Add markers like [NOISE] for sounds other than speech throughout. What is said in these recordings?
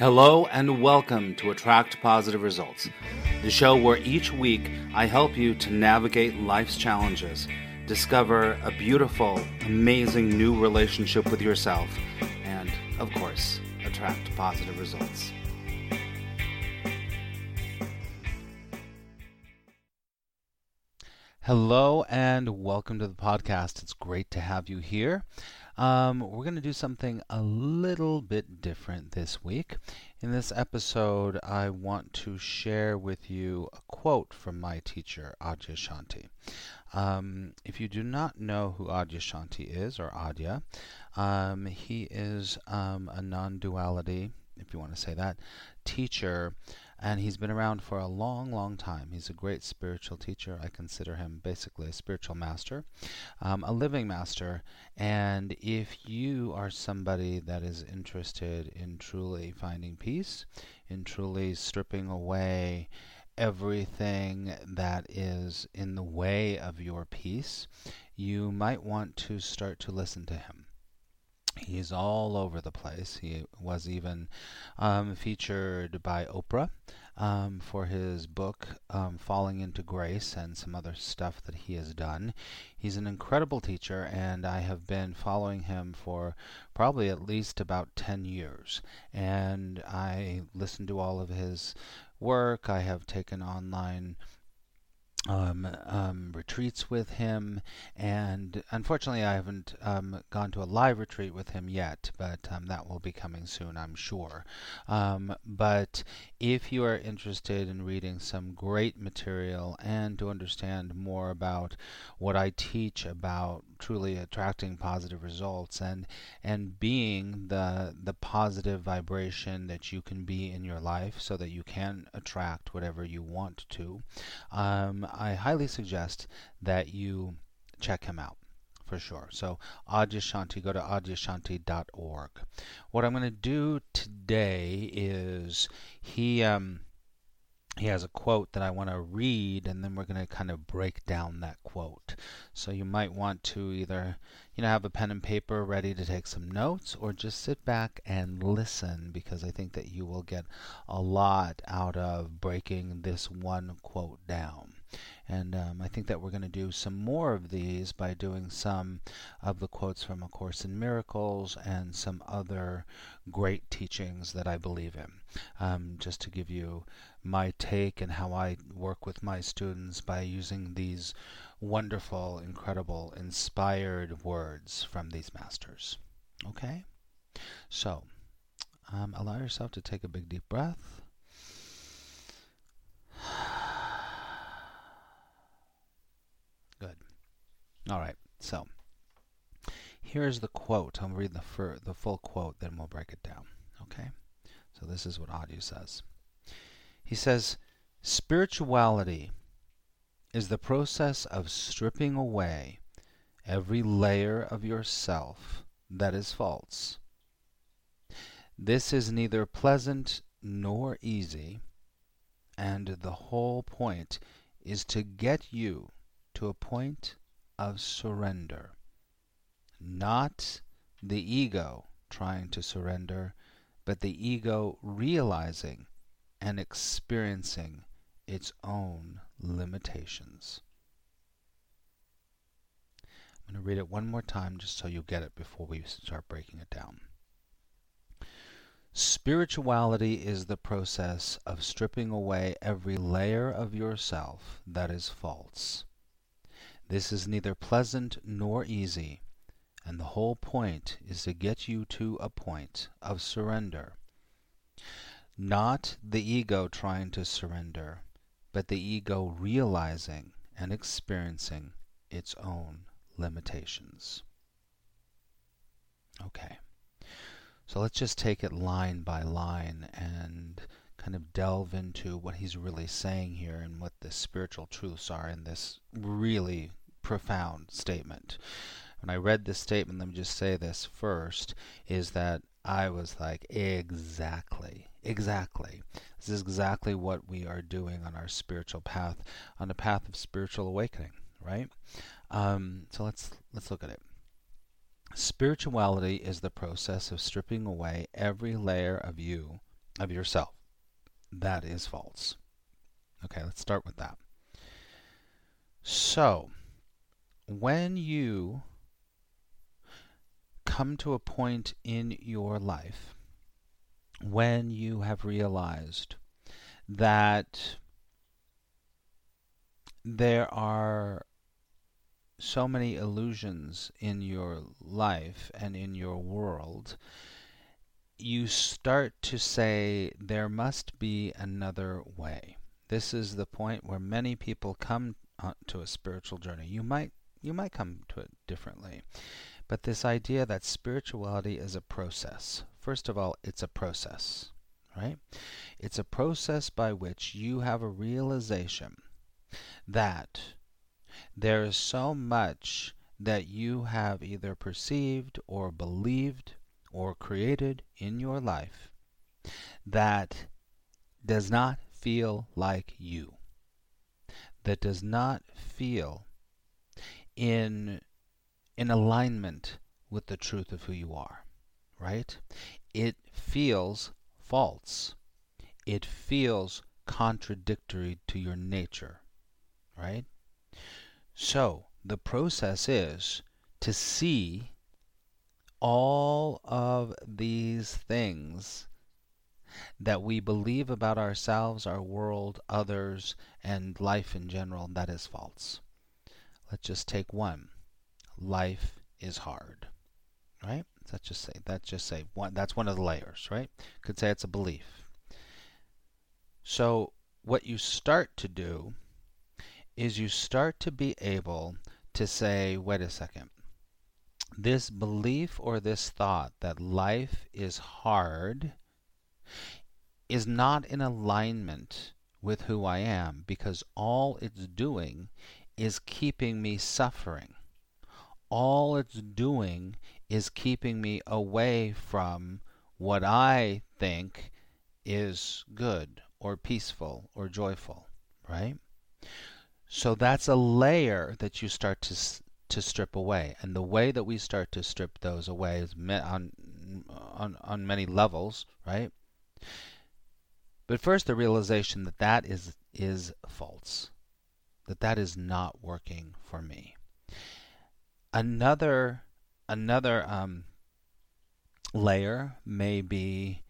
Hello and welcome to Attract Positive Results, the show where each week I help you to navigate life's challenges, discover a beautiful, amazing new relationship with yourself, and, of course, attract positive results. Hello and welcome to the podcast. It's great to have you here. Um, we're going to do something a little bit different this week. In this episode, I want to share with you a quote from my teacher, Adyashanti. Um, if you do not know who Adyashanti is, or Adya, um, he is um, a non duality, if you want to say that, teacher and he's been around for a long, long time. He's a great spiritual teacher. I consider him basically a spiritual master, um, a living master. And if you are somebody that is interested in truly finding peace, in truly stripping away everything that is in the way of your peace, you might want to start to listen to him. He's all over the place. He was even um, featured by Oprah um, for his book um, Falling into Grace and some other stuff that he has done. He's an incredible teacher, and I have been following him for probably at least about 10 years. And I listen to all of his work. I have taken online um, um, retreats with him, and unfortunately, I haven't um, gone to a live retreat with him yet, but um, that will be coming soon, I'm sure. Um, but if you are interested in reading some great material and to understand more about what I teach about truly attracting positive results and and being the the positive vibration that you can be in your life, so that you can attract whatever you want to. Um, I highly suggest that you check him out for sure. So Adyashanti, go to adyashanti.org. What I'm going to do today is he um, he has a quote that I want to read, and then we're going to kind of break down that quote. So you might want to either, you know, have a pen and paper ready to take some notes, or just sit back and listen, because I think that you will get a lot out of breaking this one quote down. And um, I think that we're going to do some more of these by doing some of the quotes from A Course in Miracles and some other great teachings that I believe in. Um, just to give you my take and how I work with my students by using these wonderful, incredible, inspired words from these masters. Okay? So, um, allow yourself to take a big deep breath. [SIGHS] [SIGHS] Good. All right. So, here's the quote. I'll read the fir- the full quote, then we'll break it down. Okay. So this is what Adya says. He says, spirituality is the process of stripping away every layer of yourself that is false. This is neither pleasant nor easy, and the whole point is to get you to a point of surrender. Not the ego trying to surrender, but the ego realizing and experiencing its own limitations. I'm going to read it one more time just so you get it before we start breaking it down. Spirituality is the process of stripping away every layer of yourself that is false. This is neither pleasant nor easy, and the whole point is to get you to a point of surrender. Not the ego trying to surrender, but the ego realizing and experiencing its own limitations. Okay. So let's just take it line by line and kind of delve into what he's really saying here and what the spiritual truths are in this really profound statement. When I read this statement, let me just say this first, is that I was like, exactly, exactly. This is exactly what we are doing on our spiritual path, on the path of spiritual awakening, right? Um, so let's let's look at it. Spirituality is the process of stripping away every layer of you, of yourself. That is false. Okay, let's start with that. So, when you come to a point in your life when you have realized that there are so many illusions in your life and in your world, you start to say there must be another way. This is the point where many people come to a spiritual journey. You might you might come to it differently. But this idea that spirituality is a process. First of all, it's a process, right? It's a process by which you have a realization that there is so much that you have either perceived or believed or created in your life that does not feel like you, that does not feel in in alignment with the truth of who you are, right? It feels false. It feels contradictory to your nature, right? So, the process is to see all of these things that we believe about ourselves, our world, others, and life in general that is false. Let's just take one life is hard. Right? Let's just say that's just say one that's one of the layers, right? Could say it's a belief. So what you start to do is you start to be able to say, wait a second. This belief or this thought that life is hard is not in alignment with who I am because all it's doing is keeping me suffering all it's doing is keeping me away from what I think is good or peaceful or joyful, right? So that's a layer that you start to to strip away, and the way that we start to strip those away is on on on many levels, right? But first, the realization that that is is false, that that is not working for me another another um, layer may be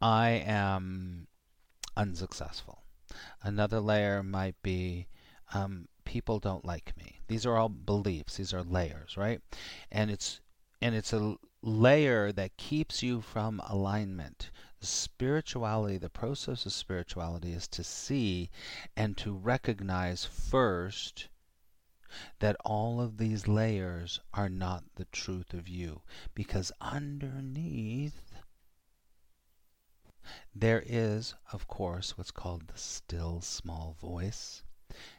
I am unsuccessful. Another layer might be um, people don't like me. These are all beliefs. These are layers, right? And it's and it's a layer that keeps you from alignment. Spirituality, the process of spirituality is to see and to recognize first that all of these layers are not the truth of you. Because underneath, there is, of course, what's called the still small voice.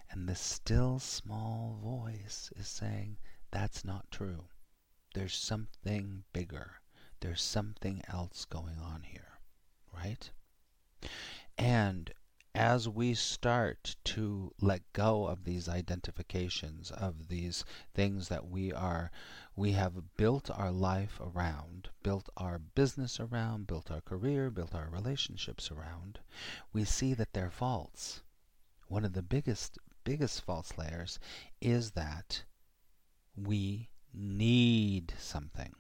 And the still small voice is saying, that's not true. There's something bigger. There's something else going on here. Right? And as we start to let go of these identifications of these things that we are we have built our life around built our business around built our career built our relationships around we see that they're false one of the biggest biggest false layers is that we need something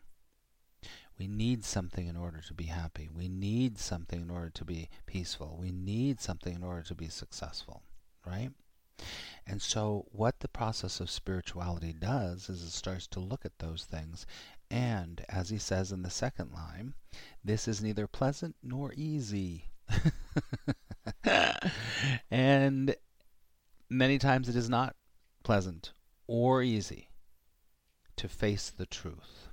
we need something in order to be happy. We need something in order to be peaceful. We need something in order to be successful, right? And so, what the process of spirituality does is it starts to look at those things. And as he says in the second line, this is neither pleasant nor easy. [LAUGHS] and many times it is not pleasant or easy to face the truth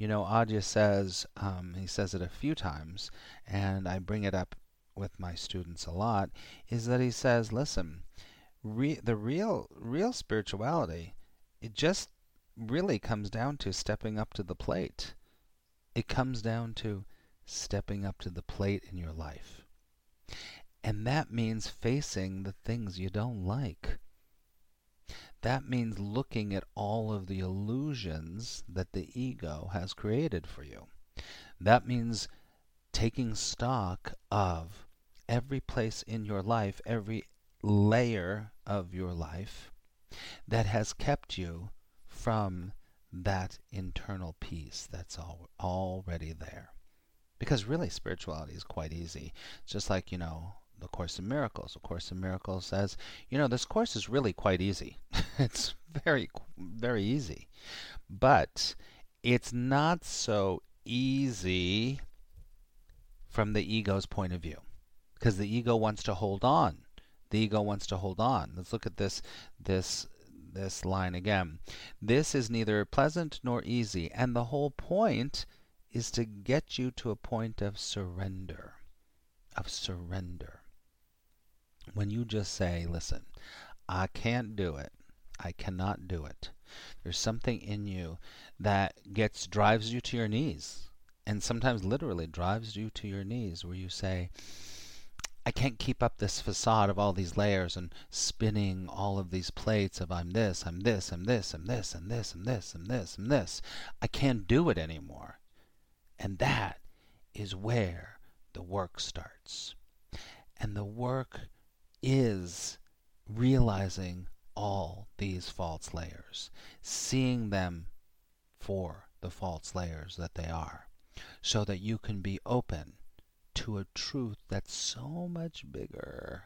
You know, Adya says, um, he says it a few times, and I bring it up with my students a lot, is that he says, listen, re- the real, real spirituality, it just really comes down to stepping up to the plate. It comes down to stepping up to the plate in your life. And that means facing the things you don't like. That means looking at all of the illusions that the ego has created for you. That means taking stock of every place in your life, every layer of your life that has kept you from that internal peace that's all, already there. Because really, spirituality is quite easy. It's just like, you know, the Course in Miracles. The Course in Miracles says, you know, this course is really quite easy. [LAUGHS] it's very, very easy. But it's not so easy from the ego's point of view. Because the ego wants to hold on. The ego wants to hold on. Let's look at this this this line again. This is neither pleasant nor easy, and the whole point is to get you to a point of surrender. Of surrender. When you just say, listen, I can't do it. I cannot do it. There's something in you that gets drives you to your knees and sometimes literally drives you to your knees where you say, I can't keep up this facade of all these layers and spinning all of these plates of I'm this, I'm this, I'm this, I'm this, I'm this, I'm this, I'm this, I'm this. I can't do it anymore. And that is where the work starts. And the work is realizing all these false layers, seeing them for the false layers that they are, so that you can be open to a truth that's so much bigger,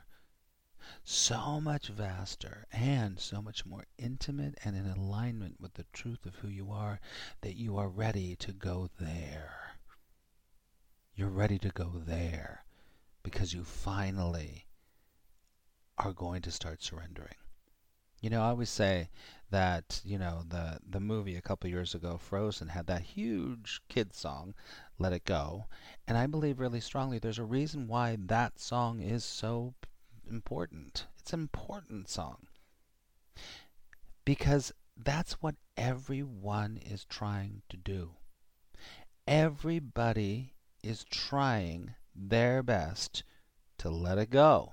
so much vaster, and so much more intimate and in alignment with the truth of who you are that you are ready to go there. You're ready to go there because you finally are going to start surrendering. You know, I always say that, you know, the the movie a couple years ago, Frozen, had that huge kid song, Let It Go. And I believe really strongly there's a reason why that song is so important. It's an important song. Because that's what everyone is trying to do. Everybody is trying their best to let it go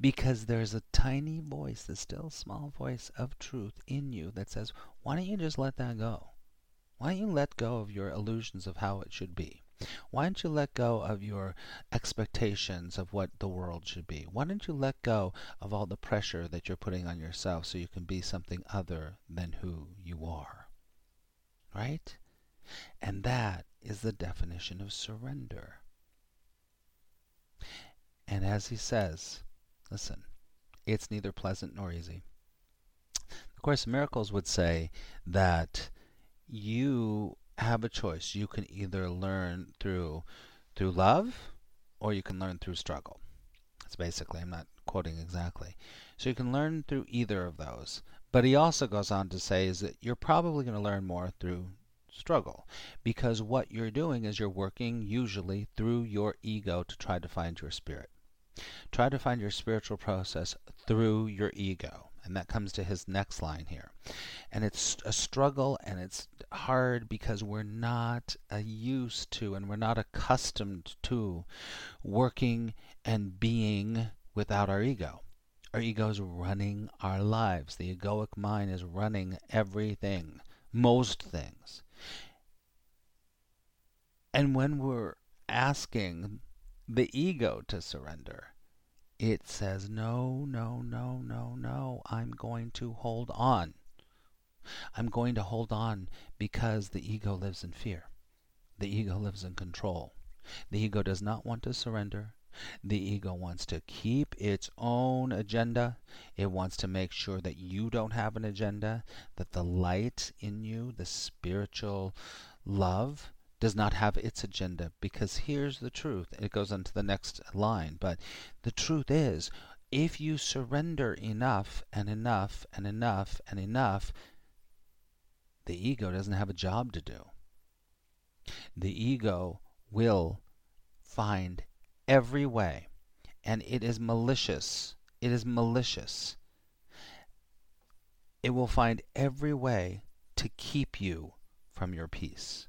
because there's a tiny voice, the still small voice of truth in you that says, why don't you just let that go? Why don't you let go of your illusions of how it should be? Why don't you let go of your expectations of what the world should be? Why don't you let go of all the pressure that you're putting on yourself so you can be something other than who you are? Right? And that is the definition of surrender. And as he says, Listen, it's neither pleasant nor easy. The Course in Miracles would say that you have a choice. You can either learn through through love or you can learn through struggle. That's basically, I'm not quoting exactly. So you can learn through either of those. But he also goes on to say is that you're probably going to learn more through struggle because what you're doing is you're working usually through your ego to try to find your spirit. Try to find your spiritual process through your ego. And that comes to his next line here. And it's a struggle and it's hard because we're not uh, used to and we're not accustomed to working and being without our ego. Our ego is running our lives. The egoic mind is running everything, most things. And when we're asking the ego to surrender. It says, no, no, no, no, no, I'm going to hold on. I'm going to hold on because the ego lives in fear. The ego lives in control. The ego does not want to surrender. The ego wants to keep its own agenda. It wants to make sure that you don't have an agenda, that the light in you, the spiritual love, does not have its agenda because here's the truth. It goes on to the next line, but the truth is if you surrender enough and enough and enough and enough, the ego doesn't have a job to do. the ego will find every way, and it is malicious. It is malicious. It will find every way to keep you from your peace.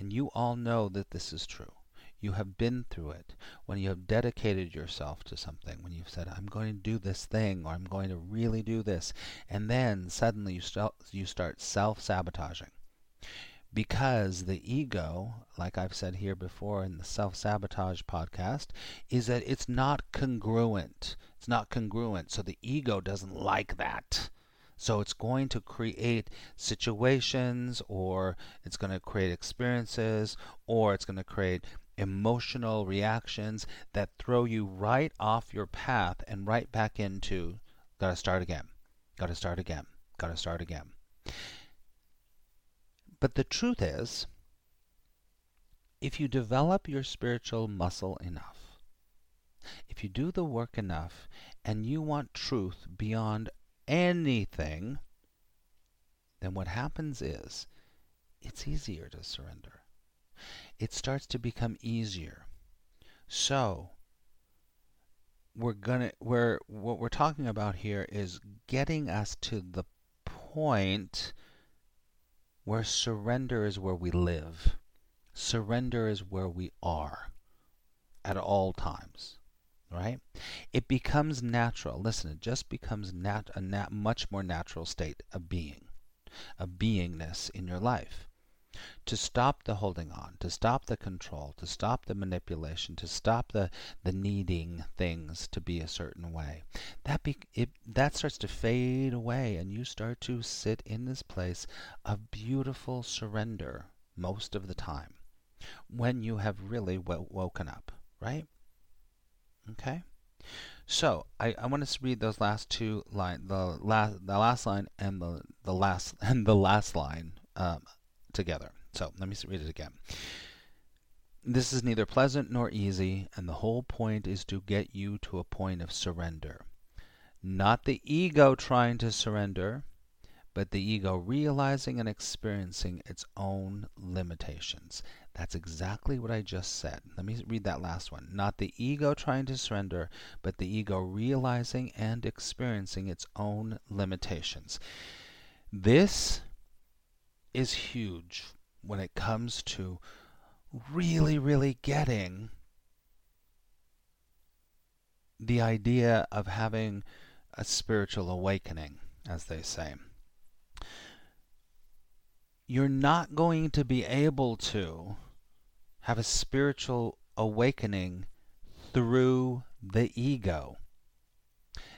And you all know that this is true. You have been through it. When you have dedicated yourself to something, when you've said, I'm going to do this thing, or I'm going to really do this, and then suddenly you, st- you start self sabotaging. Because the ego, like I've said here before in the self sabotage podcast, is that it's not congruent. It's not congruent. So the ego doesn't like that. So it's going to create situations, or it's going to create experiences, or it's going to create emotional reactions that throw you right off your path and right back into gotta start again, gotta start again, gotta start again. But the truth is, if you develop your spiritual muscle enough, if you do the work enough, and you want truth beyond anything, then what happens is it's easier to surrender. It starts to become easier. So, we're gonna we're what we're talking about here is getting us to the point where surrender is where we live. Surrender is where we are at all times right? It becomes natural. Listen, it just becomes nat- a nat- much more natural state of being, of beingness in your life. To stop the holding on, to stop the control, to stop the manipulation, to stop the, the needing things to be a certain way. That be, it, that starts to fade away, and you start to sit in this place of beautiful surrender most of the time when you have really w- woken up, right? Okay. So I, I want to read those last two line, the last the last line and the the last [LAUGHS] and the last line um, together. So let me read it again. This is neither pleasant nor easy, and the whole point is to get you to a point of surrender. Not the ego trying to surrender, but the ego realizing and experiencing its own limitations. That's exactly what I just said. Let me read that last one. Not the ego trying to surrender, but the ego realizing and experiencing its own limitations. This is huge when it comes to really, really getting the idea of having a spiritual awakening, as they say you're not going to be able to have a spiritual awakening through the ego.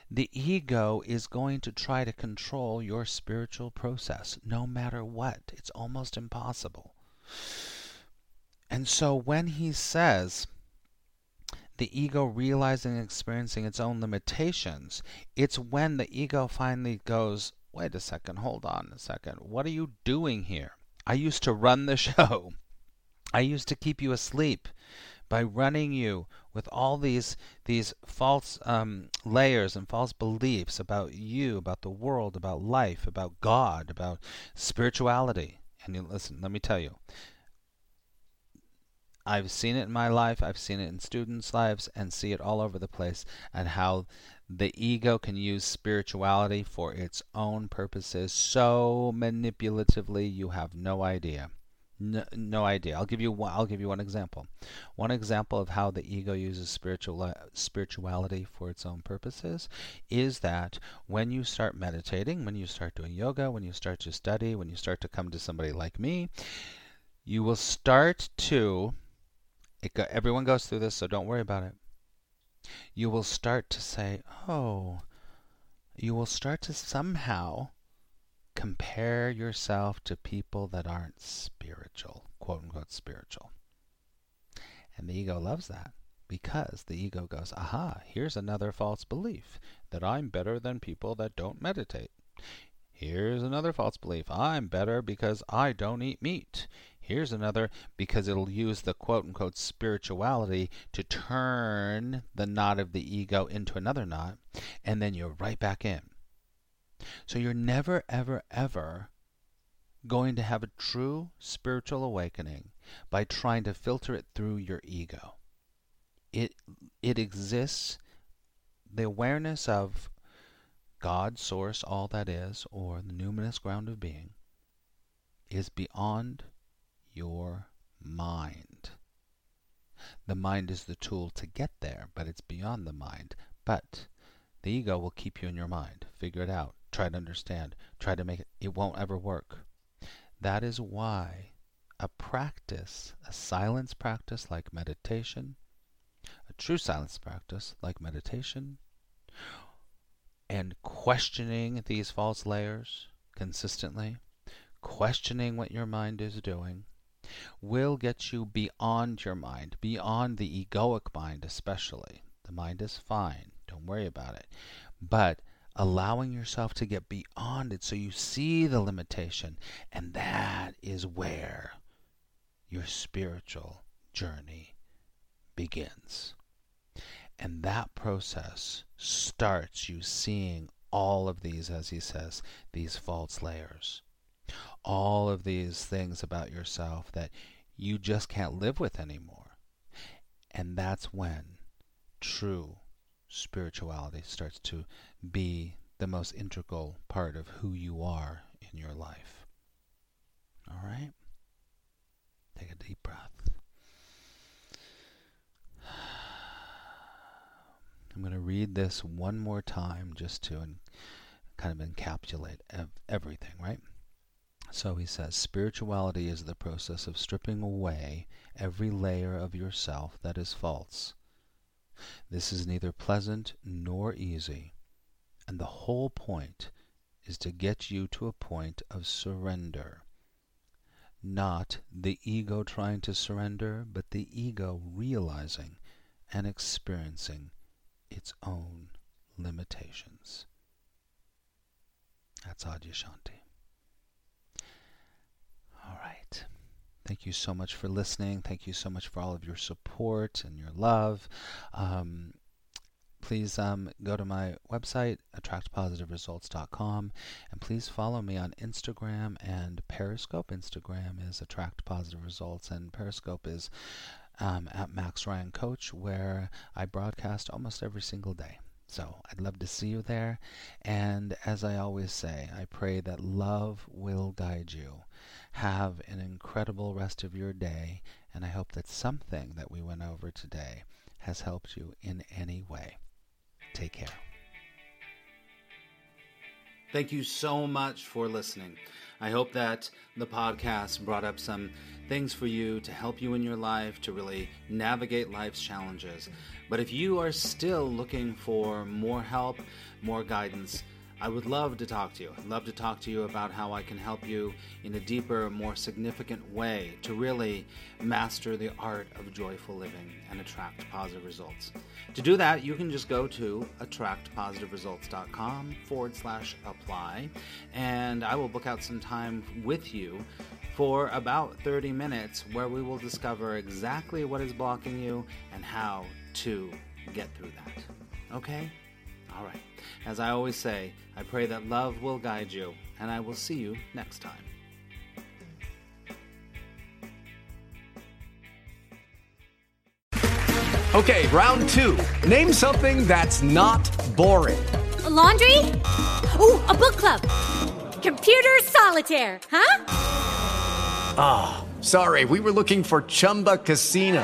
The ego is going to try to control your spiritual process no matter what. It's almost impossible. And so when he says the ego realizing and experiencing its own limitations, it's when the ego finally goes, wait a second, hold on a second. What are you doing here? I used to run the [LAUGHS] show. I used to keep you asleep by running you with all these these false um, layers and false beliefs about you, about the world, about life, about God, about spirituality. And you, listen, let me tell you, I've seen it in my life, I've seen it in students' lives, and see it all over the place, and how the ego can use spirituality for its own purposes so manipulatively you have no idea. No, no, idea. I'll give you one, I'll give you one example. One example of how the ego uses spiritual spirituality for its own purposes is that when you start meditating, when you start doing yoga, when you start to study, when you start to come to somebody like me, you will start to go, everyone goes through this, so don't worry about it you will start to say, oh, you will start to somehow compare yourself to people that aren't spiritual, quote unquote spiritual. And the ego loves that because the ego goes, aha, here's another false belief that I'm better than people that don't meditate. Here's another false belief I'm better because I don't eat meat. Here's another because it'll use the quote unquote spirituality to turn the knot of the ego into another knot, and then you're right back in. So you're never, ever, ever going to have a true spiritual awakening by trying to filter it through your ego. It it exists the awareness of God, source, all that is, or the numinous ground of being, is beyond your mind. The mind is the tool to get there, but it's beyond the mind. But the ego will keep you in your mind. Figure it out. Try to understand. Try to make it. It won't ever work. That is why a practice, a silence practice like meditation, a true silence practice like meditation, and questioning these false layers consistently, questioning what your mind is doing, will get you beyond your mind, beyond the egoic mind, especially. The mind is fine, don't worry about it. But allowing yourself to get beyond it so you see the limitation, and that is where your spiritual journey begins. And that process starts you seeing all of these, as he says, these false layers. All of these things about yourself that you just can't live with anymore. And that's when true spirituality starts to be the most integral part of who you are in your life. All right? Take a deep breath. [SIGHS] I'm going to read this one more time just to kind of encapsulate everything, right? So he says spirituality is the process of stripping away every layer of yourself that is false. This is neither pleasant nor easy, and the whole point is to get you to a point of surrender. Not the ego trying to surrender, but the ego realizing and experiencing its own limitations. That's Adyashanti. All right. Thank you so much for listening. Thank you so much for all of your support and your love. Um, please um, go to my website, attractpositiveresults.com, and please follow me on Instagram and Periscope. Instagram is Attract Positive Results, and Periscope is um, at Max Ryan Coach, where I broadcast almost every single day. So I'd love to see you there. And as I always say, I pray that love will guide you. Have an incredible rest of your day, and I hope that something that we went over today has helped you in any way. Take care. Thank you so much for listening. I hope that the podcast brought up some things for you to help you in your life to really navigate life's challenges. But if you are still looking for more help, more guidance, I would love to talk to you. I'd love to talk to you about how I can help you in a deeper, more significant way to really master the art of joyful living and attract positive results. To do that, you can just go to attractpositiveresults.com forward slash apply, and I will book out some time with you for about 30 minutes where we will discover exactly what is blocking you and how to get through that. Okay? All right. As I always say, I pray that love will guide you, and I will see you next time. Okay, round two. Name something that's not boring. A laundry? Ooh, a book club. Computer solitaire, huh? Ah, oh, sorry, we were looking for Chumba Casino.